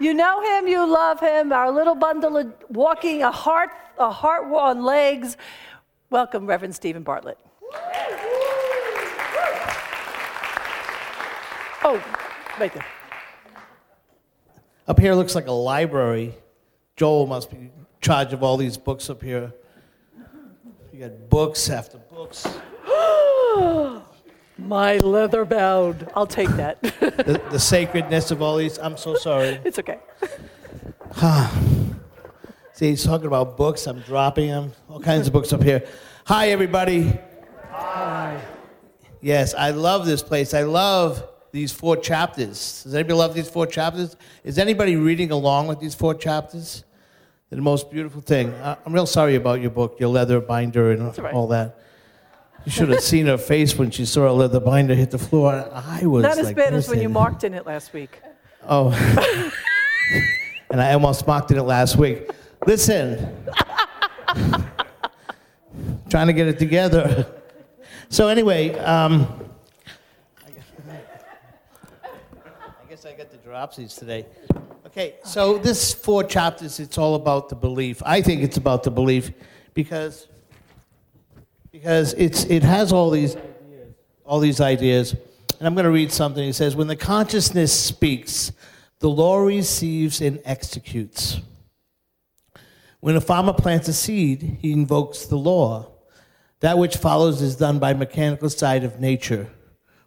You know him, you love him, our little bundle of walking a heart, a heart on legs. Welcome, Reverend Stephen Bartlett. Oh, right there. Up here looks like a library. Joel must be in charge of all these books up here. You got books after books. My leather bound. I'll take that. the, the sacredness of all these. I'm so sorry. it's okay. See, he's talking about books. I'm dropping them. All kinds of books up here. Hi, everybody. Hi. Yes, I love this place. I love these four chapters. Does anybody love these four chapters? Is anybody reading along with these four chapters? They're the most beautiful thing. I'm real sorry about your book, your leather binder, and right. all that. You should have seen her face when she saw a leather binder hit the floor. I was not as like, bad as when you marked in it last week. Oh, and I almost marked in it last week. Listen, trying to get it together. So anyway, um, I guess I got the dropsies today. Okay, so this four chapters, it's all about the belief. I think it's about the belief because because it's, it has all these, all these ideas. And I'm going to read something. He says, When the consciousness speaks, the law receives and executes. When a farmer plants a seed, he invokes the law. That which follows is done by mechanical side of nature,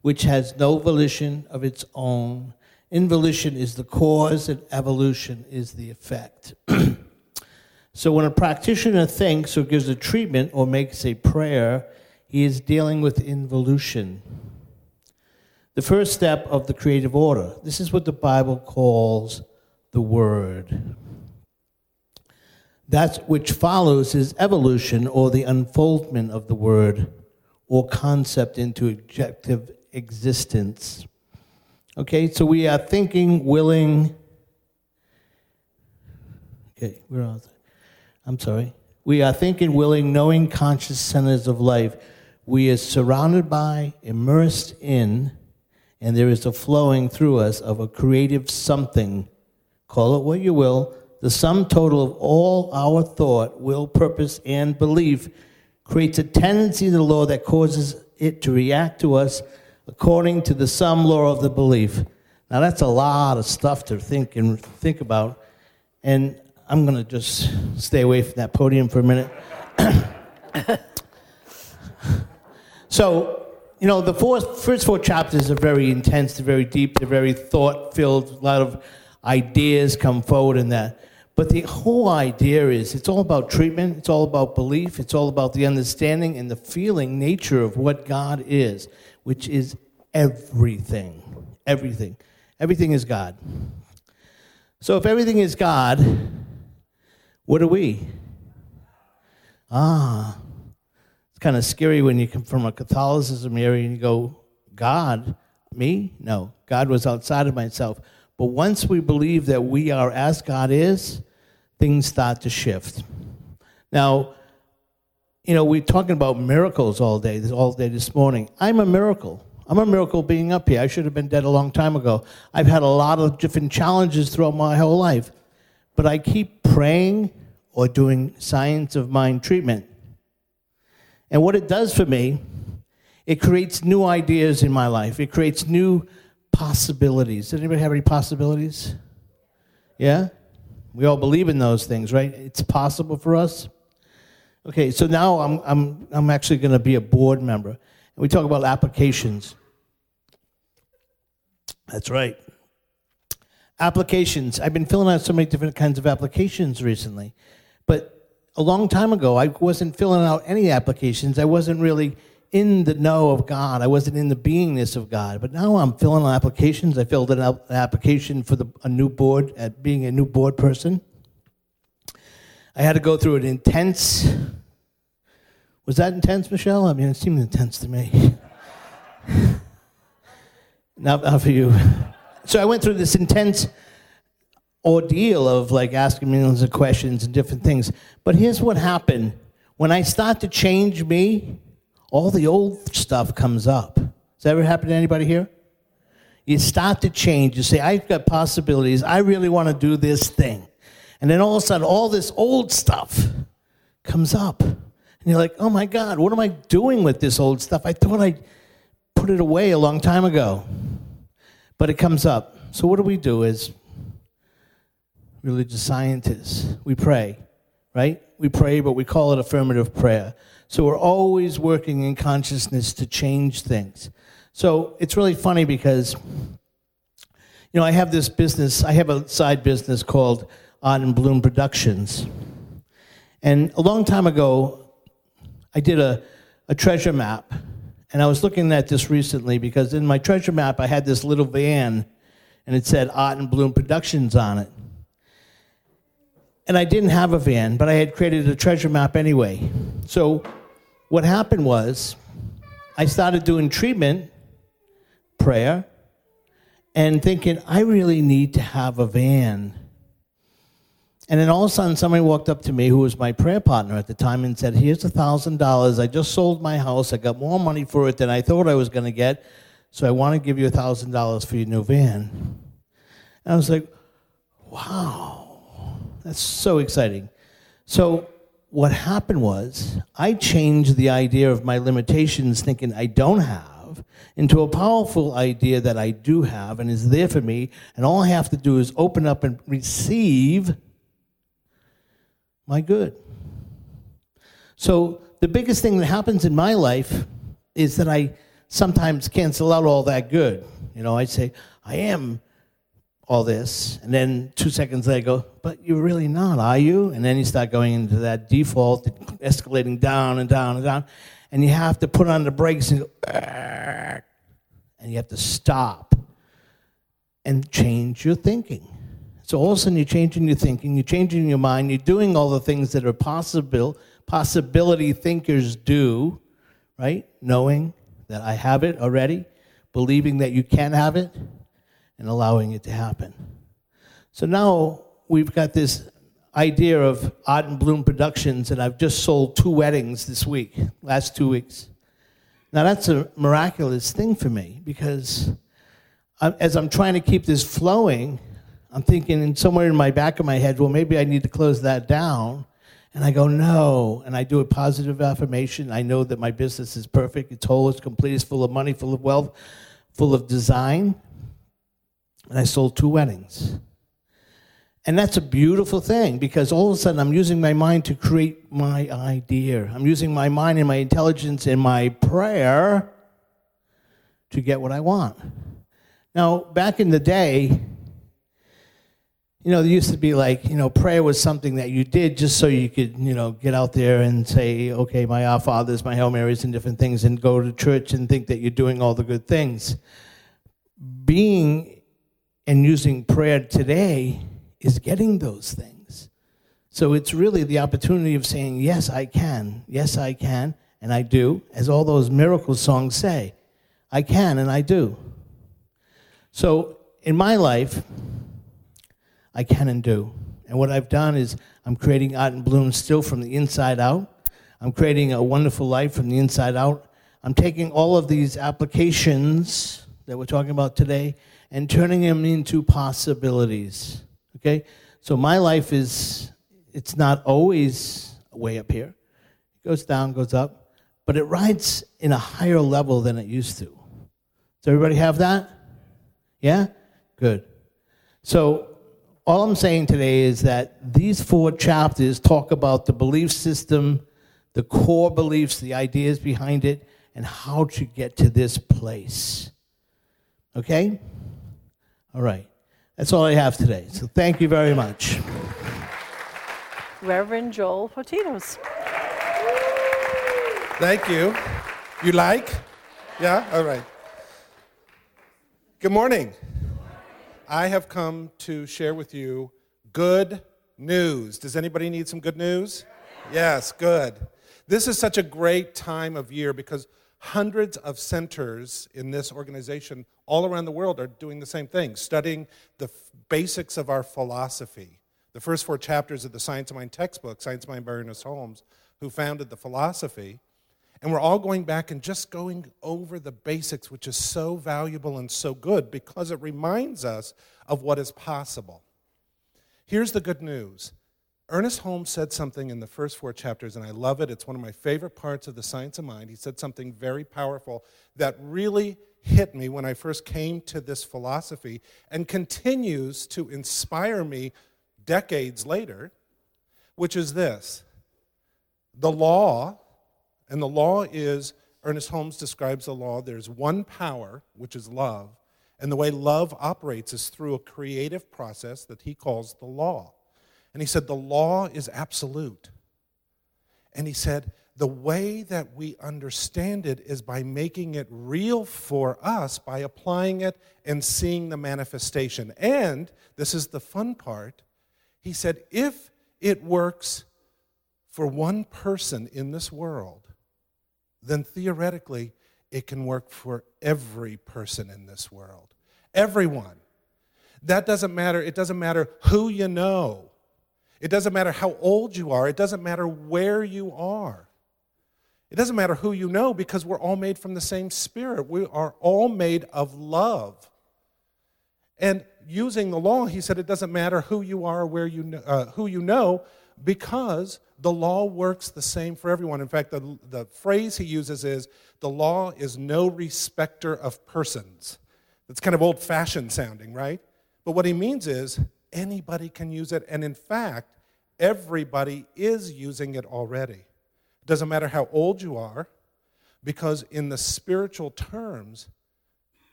which has no volition of its own. Involution is the cause, and evolution is the effect. So when a practitioner thinks or gives a treatment or makes a prayer, he is dealing with involution. The first step of the creative order. This is what the Bible calls the Word. That which follows is evolution or the unfoldment of the Word or concept into objective existence. Okay, so we are thinking, willing. Okay, where are they? I'm sorry. We are thinking, willing, knowing, conscious centers of life. We are surrounded by, immersed in, and there is a flowing through us of a creative something. Call it what you will. The sum total of all our thought, will, purpose, and belief creates a tendency in the law that causes it to react to us according to the sum law of the belief. Now that's a lot of stuff to think and think about. And I'm going to just stay away from that podium for a minute. so, you know, the four, first four chapters are very intense, they're very deep, they're very thought filled. A lot of ideas come forward in that. But the whole idea is it's all about treatment, it's all about belief, it's all about the understanding and the feeling nature of what God is, which is everything. Everything. Everything is God. So if everything is God, what are we? Ah, it's kind of scary when you come from a Catholicism area and you go, God, me? No, God was outside of myself. But once we believe that we are as God is, things start to shift. Now, you know, we're talking about miracles all day, all day this morning. I'm a miracle. I'm a miracle being up here. I should have been dead a long time ago. I've had a lot of different challenges throughout my whole life. But I keep praying or doing science of mind treatment. And what it does for me, it creates new ideas in my life. It creates new possibilities. Does anybody have any possibilities? Yeah? We all believe in those things, right? It's possible for us. Okay, so now I'm, I'm, I'm actually going to be a board member. And we talk about applications. That's right applications. I've been filling out so many different kinds of applications recently. But a long time ago, I wasn't filling out any applications. I wasn't really in the know of God. I wasn't in the beingness of God. But now I'm filling out applications. I filled an application for the, a new board, at being a new board person. I had to go through an intense. Was that intense, Michelle? I mean, it seemed intense to me. not, not for you. So I went through this intense ordeal of like asking millions of questions and different things. But here's what happened when I start to change me, all the old stuff comes up. Does that ever happen to anybody here? You start to change. You say, I've got possibilities. I really want to do this thing. And then all of a sudden, all this old stuff comes up. And you're like, oh my God, what am I doing with this old stuff? I thought I put it away a long time ago. But it comes up. So what do we do as religious scientists? We pray, right? We pray, but we call it affirmative prayer. So we're always working in consciousness to change things. So it's really funny because, you know, I have this business, I have a side business called Art and Bloom Productions. And a long time ago, I did a, a treasure map. And I was looking at this recently because in my treasure map, I had this little van and it said Art and Bloom Productions on it. And I didn't have a van, but I had created a treasure map anyway. So what happened was I started doing treatment, prayer, and thinking, I really need to have a van and then all of a sudden, somebody walked up to me who was my prayer partner at the time and said, Here's a $1,000. I just sold my house. I got more money for it than I thought I was going to get. So I want to give you a $1,000 for your new van. And I was like, Wow, that's so exciting. So what happened was, I changed the idea of my limitations, thinking I don't have, into a powerful idea that I do have and is there for me. And all I have to do is open up and receive my good. So the biggest thing that happens in my life is that I sometimes cancel out all that good. You know, I say, I am all this. And then two seconds later, I go, but you're really not, are you? And then you start going into that default, escalating down and down and down. And you have to put on the brakes and go, and you have to stop and change your thinking. So all of a sudden you're changing your thinking, you're changing your mind, you're doing all the things that are possible, possibility thinkers do, right? Knowing that I have it already, believing that you can have it, and allowing it to happen. So now we've got this idea of Art and Bloom Productions, and I've just sold two weddings this week, last two weeks. Now that's a miraculous thing for me because as I'm trying to keep this flowing, I'm thinking somewhere in my back of my head, well, maybe I need to close that down. And I go, no. And I do a positive affirmation. I know that my business is perfect, it's whole, it's complete, it's full of money, full of wealth, full of design. And I sold two weddings. And that's a beautiful thing because all of a sudden I'm using my mind to create my idea. I'm using my mind and my intelligence and my prayer to get what I want. Now, back in the day, you know, there used to be like, you know, prayer was something that you did just so you could, you know, get out there and say, okay, my Our Fathers, my Hail Marys, and different things, and go to church and think that you're doing all the good things. Being and using prayer today is getting those things. So it's really the opportunity of saying, yes, I can, yes, I can, and I do, as all those miracle songs say. I can and I do. So in my life, I can and do. And what I've done is I'm creating art and bloom still from the inside out. I'm creating a wonderful life from the inside out. I'm taking all of these applications that we're talking about today and turning them into possibilities. Okay? So my life is, it's not always way up here. It goes down, goes up, but it rides in a higher level than it used to. Does everybody have that? Yeah? Good. So all I'm saying today is that these four chapters talk about the belief system, the core beliefs, the ideas behind it, and how to get to this place. Okay? All right. That's all I have today. So thank you very much. Reverend Joel Potitos. Thank you. You like? Yeah? All right. Good morning. I have come to share with you good news. Does anybody need some good news? Yes, good. This is such a great time of year because hundreds of centers in this organization all around the world are doing the same thing, studying the f- basics of our philosophy. The first four chapters of the Science of Mind textbook, Science of Mind by Ernest Holmes, who founded the philosophy. And we're all going back and just going over the basics, which is so valuable and so good because it reminds us of what is possible. Here's the good news Ernest Holmes said something in the first four chapters, and I love it. It's one of my favorite parts of The Science of Mind. He said something very powerful that really hit me when I first came to this philosophy and continues to inspire me decades later, which is this the law, and the law is, Ernest Holmes describes the law, there's one power, which is love, and the way love operates is through a creative process that he calls the law. And he said, The law is absolute. And he said, The way that we understand it is by making it real for us, by applying it and seeing the manifestation. And this is the fun part. He said, If it works for one person in this world, then theoretically it can work for every person in this world. Everyone. That doesn't matter. It doesn't matter who you know. It doesn't matter how old you are. It doesn't matter where you are. It doesn't matter who you know because we're all made from the same spirit. We are all made of love. And using the law, he said it doesn't matter who you are or where you know, uh, who you know because the law works the same for everyone. In fact, the, the phrase he uses is the law is no respecter of persons. That's kind of old fashioned sounding, right? But what he means is Anybody can use it. And in fact, everybody is using it already. It doesn't matter how old you are, because in the spiritual terms,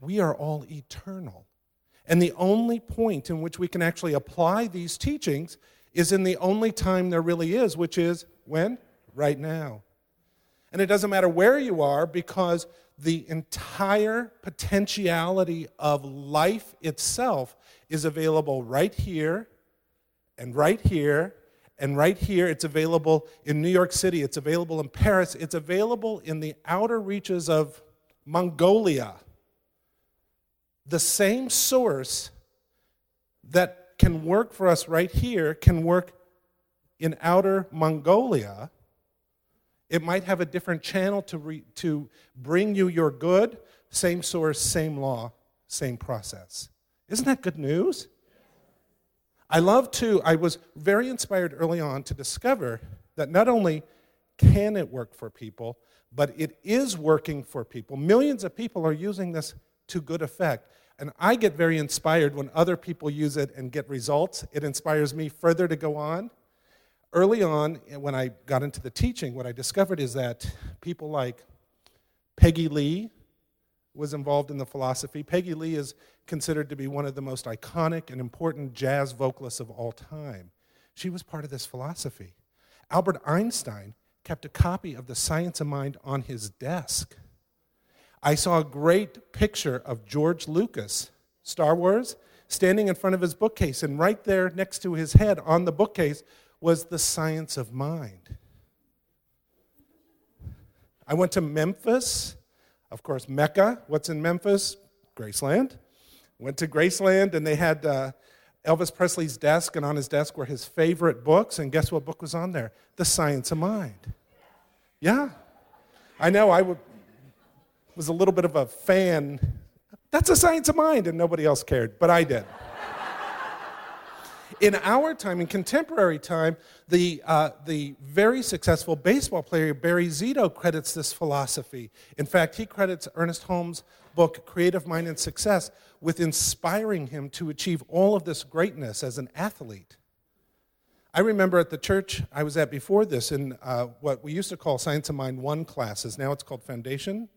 we are all eternal. And the only point in which we can actually apply these teachings is in the only time there really is, which is when? Right now. And it doesn't matter where you are because the entire potentiality of life itself is available right here and right here and right here. It's available in New York City, it's available in Paris, it's available in the outer reaches of Mongolia. The same source that can work for us right here can work in outer Mongolia. It might have a different channel to, re, to bring you your good, same source, same law, same process. Isn't that good news? I love to, I was very inspired early on to discover that not only can it work for people, but it is working for people. Millions of people are using this to good effect. And I get very inspired when other people use it and get results. It inspires me further to go on. Early on, eh, when I got into the teaching, what I discovered is that people like Peggy Lee, was involved in the philosophy. Peggy Lee is considered to be one of the most iconic and important jazz vocalists of all time. She was part of this philosophy. Albert Einstein kept a copy of The Science of Mind on his desk. I saw a great picture of George Lucas, Star Wars, standing in front of his bookcase, and right there next to his head on the bookcase was The Science of Mind. I went to Memphis of course, Mecca. What's in Memphis? Graceland. Went to Graceland and they had uh, Elvis Presley's desk, and on his desk were his favorite books. And guess what book was on there? The Science of Mind. Yeah. I know I w- was a little bit of a fan. That's a science of mind, and nobody else cared, but I did. In our time, in contemporary time, the, uh, the very successful baseball player Barry Zito credits this philosophy. In fact, he credits Ernest Holmes' book, Creative Mind and Success, with inspiring him to achieve all of this greatness as an athlete. I remember at the church I was at before this in uh, what we used to call Science of Mind 1 classes. Now it's called Foundation,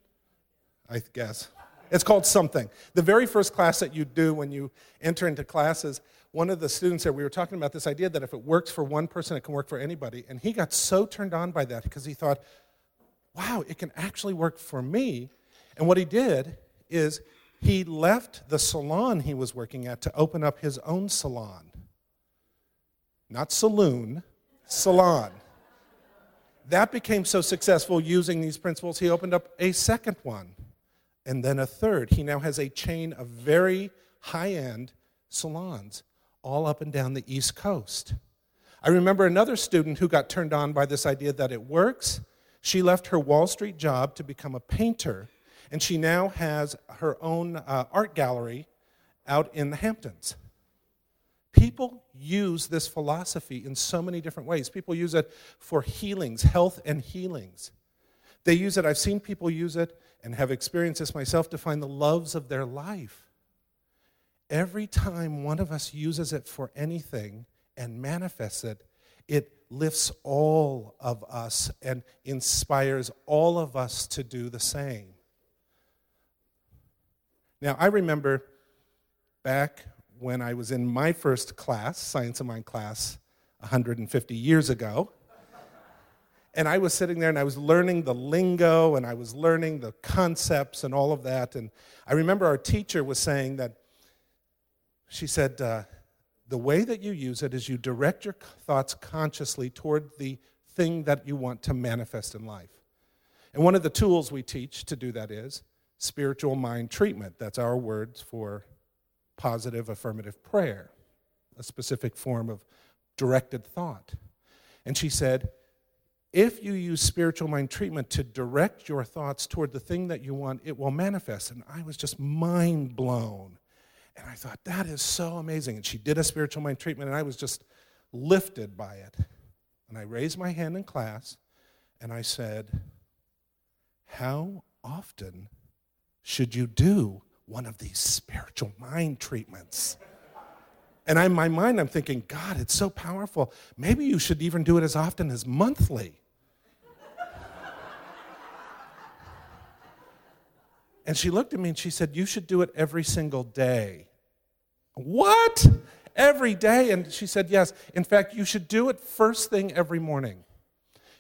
I guess. It's called something. The very first class that you do when you enter into classes, one of the students there, we were talking about this idea that if it works for one person, it can work for anybody. And he got so turned on by that because he thought, wow, it can actually work for me. And what he did is he left the salon he was working at to open up his own salon. Not saloon, salon. That became so successful using these principles, he opened up a second one and then a third. He now has a chain of very high end salons all up and down the East Coast. I remember another student who got turned on by this idea that it works. She left her Wall Street job to become a painter, and she now has her own uh, art gallery out in the Hamptons. People use this philosophy in so many different ways. People use it for healings, health and healings. They use it, I've seen people use it and have experienced this myself to find the loves of their life. Every time one of us uses it for anything and manifests it, it lifts all of us and inspires all of us to do the same. Now, I remember back when I was in my first class, Science of Mind class, 150 years ago. And I was sitting there and I was learning the lingo and I was learning the concepts and all of that. And I remember our teacher was saying that, she said, uh, the way that you use it is you direct your thoughts consciously toward the thing that you want to manifest in life. And one of the tools we teach to do that is spiritual mind treatment. That's our words for positive affirmative prayer, a specific form of directed thought. And she said, if you use spiritual mind treatment to direct your thoughts toward the thing that you want, it will manifest. And I was just mind blown. And I thought, that is so amazing. And she did a spiritual mind treatment, and I was just lifted by it. And I raised my hand in class, and I said, How often should you do one of these spiritual mind treatments? And in my mind, I'm thinking, God, it's so powerful. Maybe you should even do it as often as monthly. And she looked at me and she said, You should do it every single day. What? Every day? And she said, Yes. In fact, you should do it first thing every morning.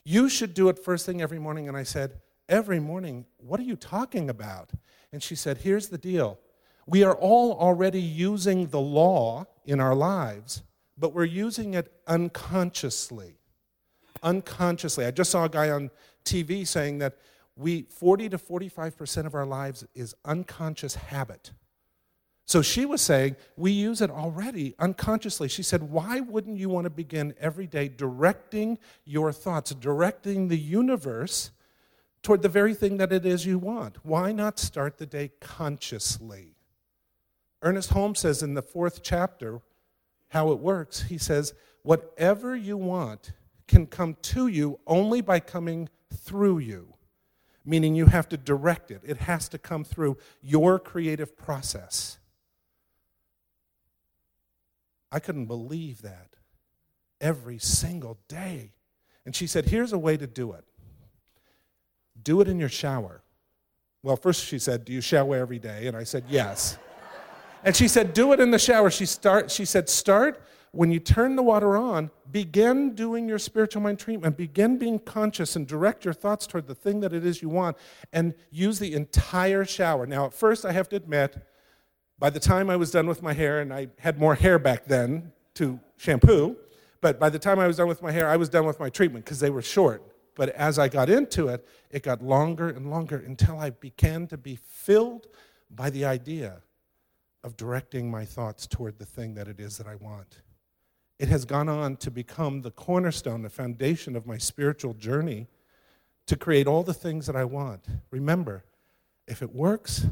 You should do it first thing every morning. And I said, Every morning? What are you talking about? And she said, Here's the deal. We are all already using the law in our lives, but we're using it unconsciously. Unconsciously. I just saw a guy on TV saying that we 40 to 45% of our lives is unconscious habit. So she was saying, we use it already unconsciously. She said, why wouldn't you want to begin every day directing your thoughts, directing the universe toward the very thing that it is you want? Why not start the day consciously? Ernest Holmes says in the fourth chapter how it works. He says, whatever you want can come to you only by coming through you meaning you have to direct it. It has to come through your creative process. I couldn't believe that every single day. And she said, Here's a way to do it do it in your shower. Well, first she said, Do you shower every day? And I said, Yes. and she said, Do it in the shower. She, start, she said, Start when you turn the water on, begin doing your spiritual mind treatment. Begin being conscious and direct your thoughts toward the thing that it is you want and use the entire shower. Now, at first, I have to admit, by the time I was done with my hair, and I had more hair back then to shampoo, but by the time I was done with my hair, I was done with my treatment because they were short. But as I got into it, it got longer and longer until I began to be filled by the idea of directing my thoughts toward the thing that it is that I want it has gone on to become the cornerstone, the foundation of my spiritual journey to create all the things that I want. Remember, if it works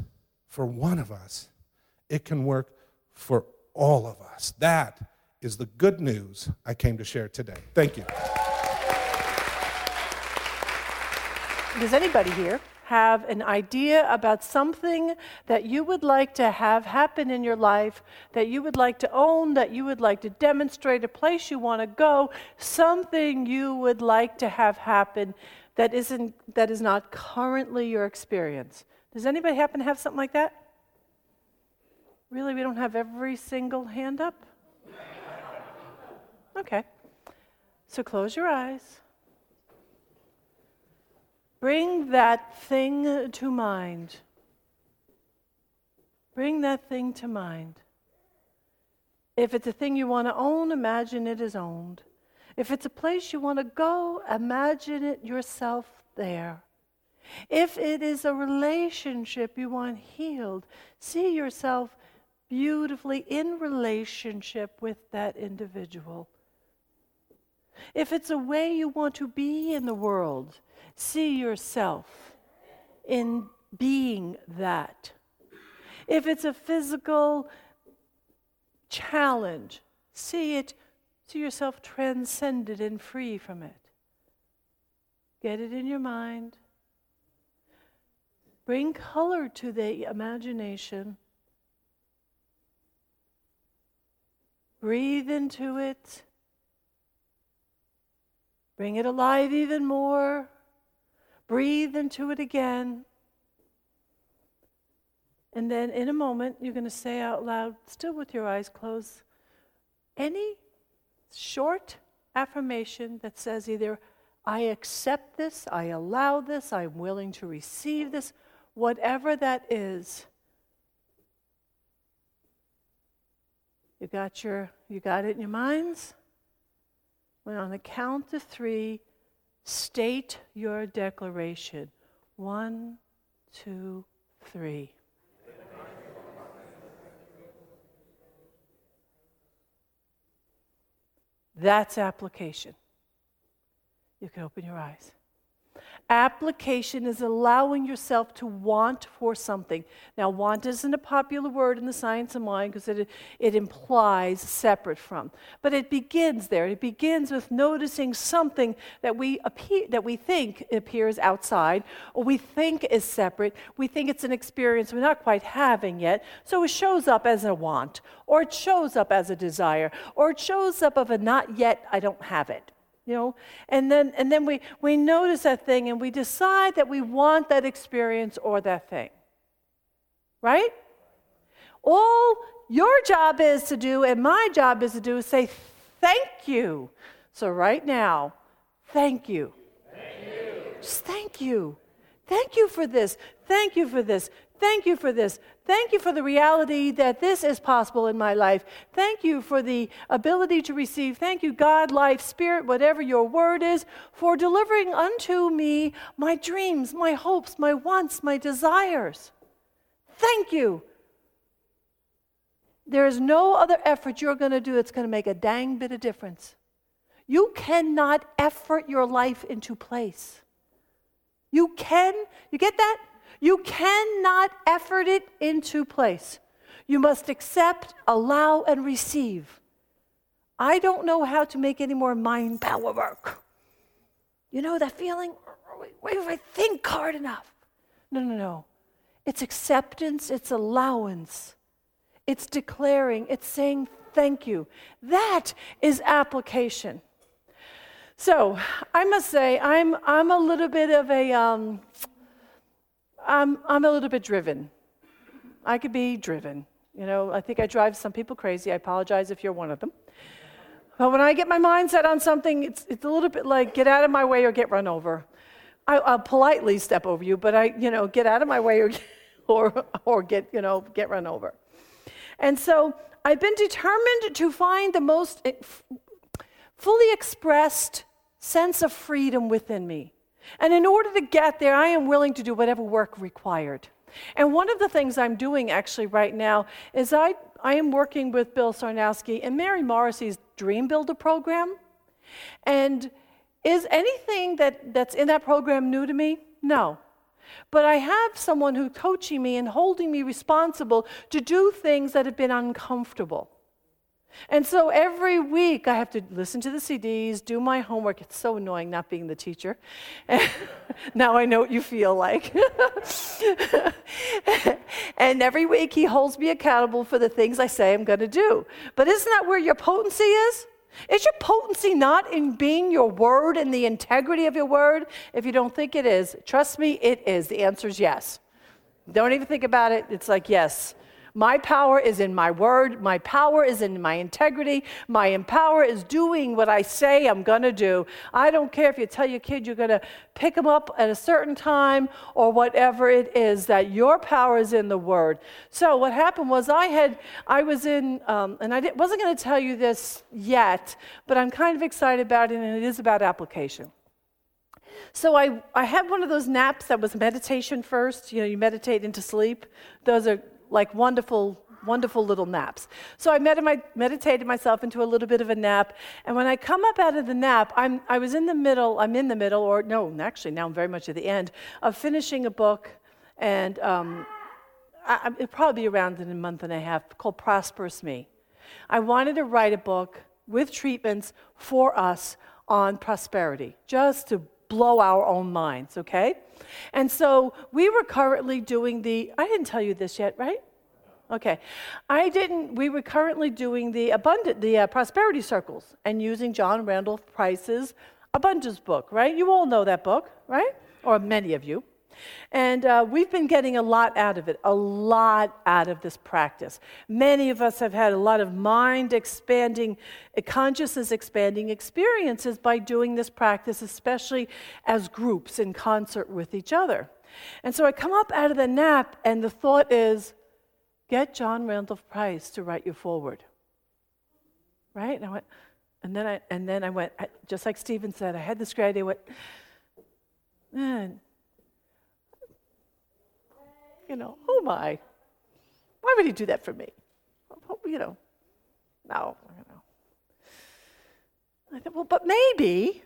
for one of us, it can work for all of us. That is the good news I came to share today. Thank you. Does anybody here have an idea about something that you would like to have happen in your life, that you would like to own, that you would like to demonstrate, a place you want to go, something you would like to have happen that isn't that is not currently your experience. Does anybody happen to have something like that? Really, we don't have every single hand up? Okay. So close your eyes. Bring that thing to mind. Bring that thing to mind. If it's a thing you want to own, imagine it is owned. If it's a place you want to go, imagine it yourself there. If it is a relationship you want healed, see yourself beautifully in relationship with that individual. If it's a way you want to be in the world, see yourself in being that. If it's a physical challenge, see it, see yourself transcended and free from it. Get it in your mind. Bring color to the imagination. Breathe into it. Bring it alive even more. Breathe into it again. And then in a moment, you're going to say out loud, still with your eyes closed, any short affirmation that says either, I accept this, I allow this, I'm willing to receive this, whatever that is. You got your you got it in your minds? When on the count of three, state your declaration. One, two, three. That's application. You can open your eyes. Application is allowing yourself to want for something. Now, want isn't a popular word in the science of mind because it, it implies separate from. But it begins there. It begins with noticing something that we, appear, that we think appears outside or we think is separate. We think it's an experience we're not quite having yet. So it shows up as a want, or it shows up as a desire, or it shows up of a not yet, I don't have it you know? And then and then we we notice that thing and we decide that we want that experience or that thing. Right? All your job is to do and my job is to do is say thank you. So right now thank you, thank you. just thank you. Thank you for this. Thank you for this Thank you for this. Thank you for the reality that this is possible in my life. Thank you for the ability to receive. Thank you, God, life, spirit, whatever your word is, for delivering unto me my dreams, my hopes, my wants, my desires. Thank you. There is no other effort you're going to do that's going to make a dang bit of difference. You cannot effort your life into place. You can, you get that? You cannot effort it into place. You must accept, allow, and receive. I don't know how to make any more mind power work. You know that feeling? Wait, if I think hard enough. No, no, no. It's acceptance, it's allowance, it's declaring, it's saying thank you. That is application. So I must say, I'm, I'm a little bit of a, um, I'm, I'm a little bit driven. I could be driven. You know, I think I drive some people crazy. I apologize if you're one of them. But when I get my mind set on something, it's, it's a little bit like get out of my way or get run over. I, will politely step over you, but I, you know, get out of my way or, or, or get, you know, get run over. And so I've been determined to find the most eh, fully expressed sense of freedom within me. And in order to get there, I am willing to do whatever work required. And one of the things I'm doing actually right now is I, I am working with Bill Sarnowski and Mary Morrissey's Dream Builder program. And is anything that, that's in that program new to me? No. But I have someone who's coaching me and holding me responsible to do things that have been uncomfortable. And so every week I have to listen to the CDs, do my homework. It's so annoying not being the teacher. now I know what you feel like. and every week he holds me accountable for the things I say I'm going to do. But isn't that where your potency is? Is your potency not in being your word and the integrity of your word? If you don't think it is, trust me, it is. The answer is yes. Don't even think about it. It's like, yes. My power is in my word. My power is in my integrity. My power is doing what I say I'm going to do. I don't care if you tell your kid you're going to pick them up at a certain time or whatever it is, that your power is in the word. So what happened was I had, I was in, um, and I wasn't going to tell you this yet, but I'm kind of excited about it, and it is about application. So I, I had one of those naps that was meditation first. You know, you meditate into sleep. Those are like wonderful wonderful little naps. So I med- meditated myself into a little bit of a nap. And when I come up out of the nap, I'm, I was in the middle, I'm in the middle, or no, actually, now I'm very much at the end, of finishing a book. And um, I, it'll probably be around in a month and a half called Prosperous Me. I wanted to write a book with treatments for us on prosperity, just to blow our own minds, okay? And so we were currently doing the, I didn't tell you this yet, right? Okay. I didn't, we were currently doing the abundant, the uh, prosperity circles and using John Randolph Price's abundance book, right? You all know that book, right? Or many of you. And uh, we've been getting a lot out of it, a lot out of this practice. Many of us have had a lot of mind expanding, consciousness expanding experiences by doing this practice, especially as groups in concert with each other. And so I come up out of the nap, and the thought is get John Randolph Price to write you foreword. Right? And I went, and then I, and then I went, just like Stephen said, I had this great idea. I went, man, you know, oh my, why would he do that for me? You know, no, you know. I thought, well, but maybe.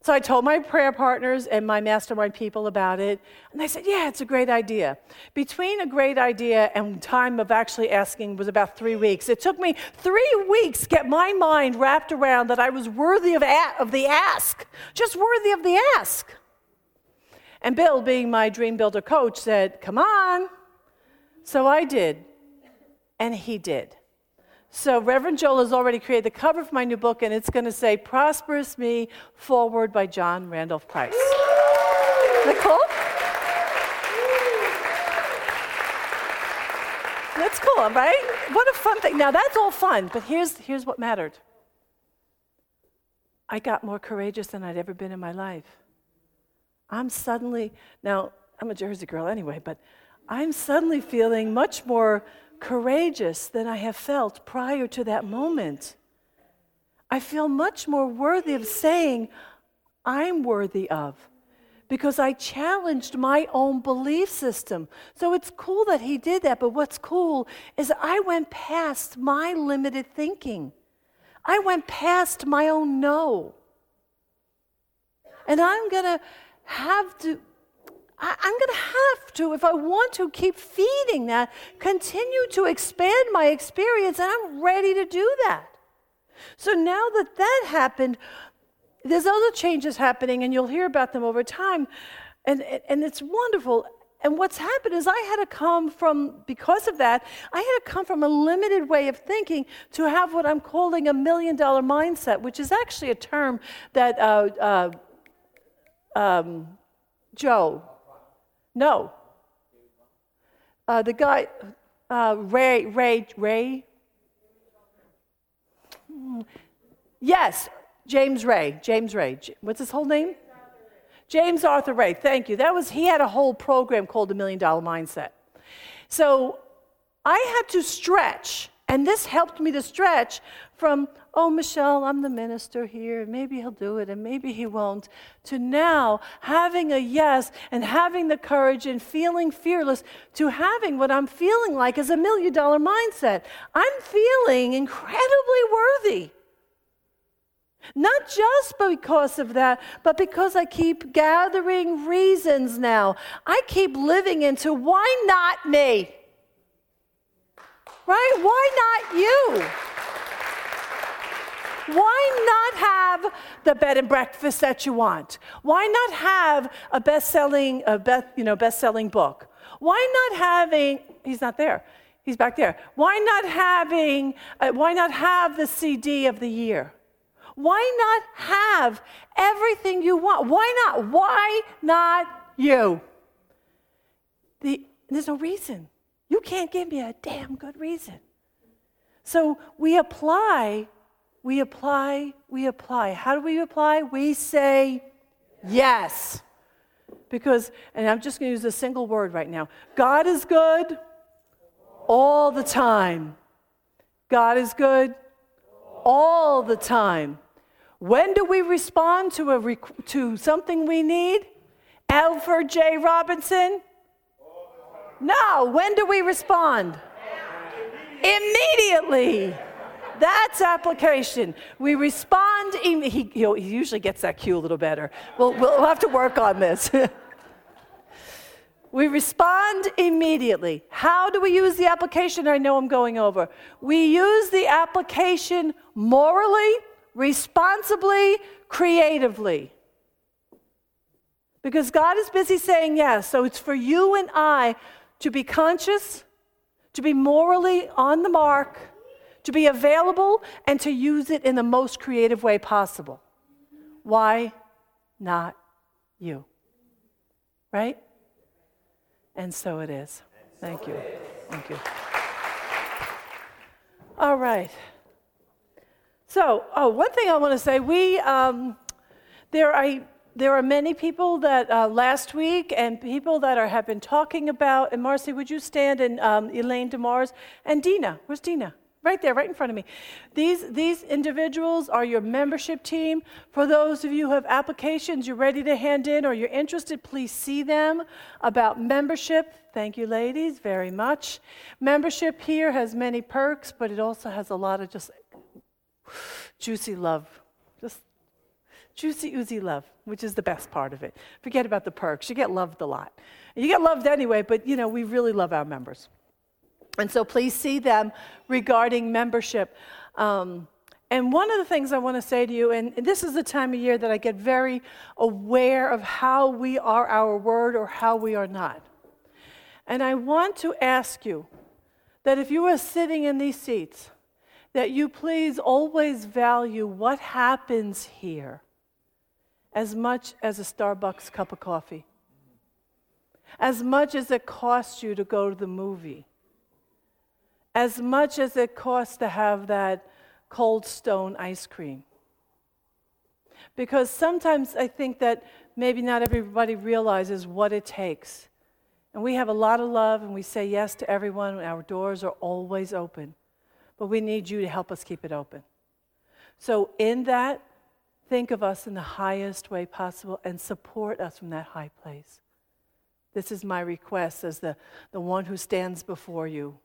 So I told my prayer partners and my mastermind people about it, and they said, yeah, it's a great idea. Between a great idea and time of actually asking was about three weeks. It took me three weeks to get my mind wrapped around that I was worthy of, a- of the ask, just worthy of the ask. And Bill, being my dream builder coach, said, Come on. So I did, and he did. So Reverend Joel has already created the cover for my new book, and it's going to say Prosperous Me Foreword by John Randolph Price. Cool? That's cool, right? What a fun thing. Now, that's all fun, but here's, here's what mattered I got more courageous than I'd ever been in my life. I'm suddenly, now, I'm a Jersey girl anyway, but I'm suddenly feeling much more courageous than I have felt prior to that moment. I feel much more worthy of saying, I'm worthy of, because I challenged my own belief system. So it's cool that he did that, but what's cool is I went past my limited thinking. I went past my own no. And I'm going to have to, I, am going to have to, if I want to, keep feeding that, continue to expand my experience, and I'm ready to do that. So now that that happened, there's other changes happening, and you'll hear about them over time. And, and it's wonderful. And what's happened is I had to come from, because of that, I had to come from a limited way of thinking to have what I'm calling a million dollar mindset, which is actually a term that uh, uh, um, Joe. No. Uh, the guy, uh, Ray, Ray, Ray. Yes, James Ray. James Ray. What's his whole name? James Arthur Ray. Thank you. That was he had a whole program called the Million Dollar Mindset. So I had to stretch, and this helped me to stretch from oh, Michelle, I'm the minister here, and maybe he'll do it and maybe he won't, to now having a yes and having the courage and feeling fearless to having what I'm feeling like is a million dollar mindset. I'm feeling incredibly worthy. Not just because of that, but because I keep gathering reasons now. I keep living into why not me? Right? Why not you? Why not have the bed and breakfast that you want? Why not have a best-selling, a best, you know, best-selling book? Why not having? He's not there. He's back there. Why not having? Uh, why not have the CD of the year? Why not have everything you want? Why not? Why not you? The, there's no reason. You can't give me a damn good reason. So we apply we apply, we apply. How do we apply? We say yes. Because, and I'm just going to use a single word right now God is good all the time. God is good all the time. When do we respond to, a to something we need? Alfred J. Robinson? No. When do we respond? immediately. That's application. We respond. He, he, he usually gets that cue a little better. We'll, we'll have to work on this. we respond immediately. How do we use the application? I know I'm going over. We use the application morally, responsibly, creatively. Because God is busy saying yes. So it's for you and I to be conscious, to be morally on the mark, to be available, and to use it in the most creative way possible. Why not you? Right? And so it is. Thank you. Thank you. All right. So, oh, one thing I want to say, we um, there are there are many people that uh, last week and people that are, have been talking about, and Marcy, would you stand and um, Elaine DeMars and Dina? Where's Dina? Right there, right in front of me. These, these individuals are your membership team. For those of you who have applications you're ready to hand in or you're interested, please see them about membership. Thank you, ladies, very much. Membership here has many perks, but it also has a lot of just juicy love. Just juicy, oozy love, which is the best part of it. Forget about the perks. You get loved a lot. You get loved anyway, but you know, we really love our members. And so please see them regarding membership. Um, and one of the things I want to say to you, and this is the time of year that I get very aware of how we are our word or how we are not. And I want to ask you that if you are sitting in these seats, that you please always value what happens here as much as a Starbucks cup of coffee, as much as it costs you to go to the movie, as much as it costs to have that cold stone ice cream. Because sometimes I think that maybe not everybody realizes what it takes. And we have a lot of love and we say yes to everyone, and our doors are always open. But we need you to help us keep it open. So, in that, think of us in the highest way possible and support us from that high place. This is my request as the, the one who stands before you.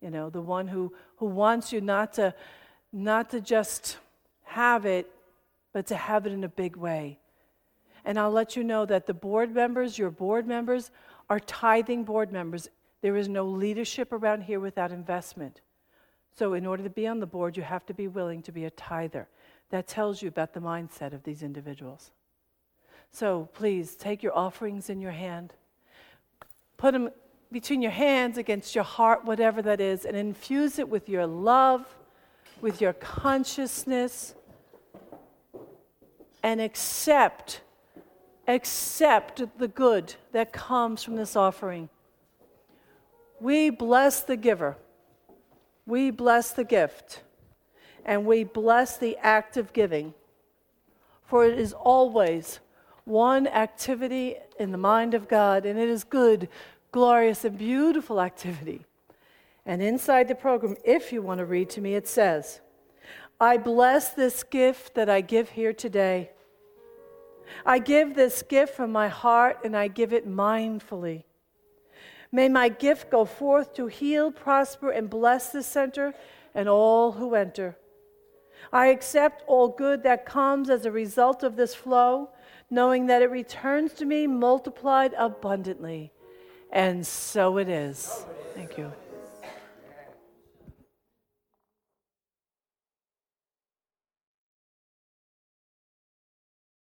You know, the one who, who wants you not to, not to just have it, but to have it in a big way. And I'll let you know that the board members, your board members, are tithing board members. There is no leadership around here without investment. So, in order to be on the board, you have to be willing to be a tither. That tells you about the mindset of these individuals. So please take your offerings in your hand, put them between your hands against your heart, whatever that is, and infuse it with your love, with your consciousness, and accept, accept the good that comes from this offering. We bless the giver. We bless the gift and we bless the act of giving. For it is always one activity in the mind of God, and it is good, glorious, and beautiful activity. And inside the program, if you want to read to me, it says, I bless this gift that I give here today. I give this gift from my heart and I give it mindfully. May my gift go forth to heal, prosper, and bless this center and all who enter. I accept all good that comes as a result of this flow, knowing that it returns to me multiplied abundantly. And so it is. Thank you.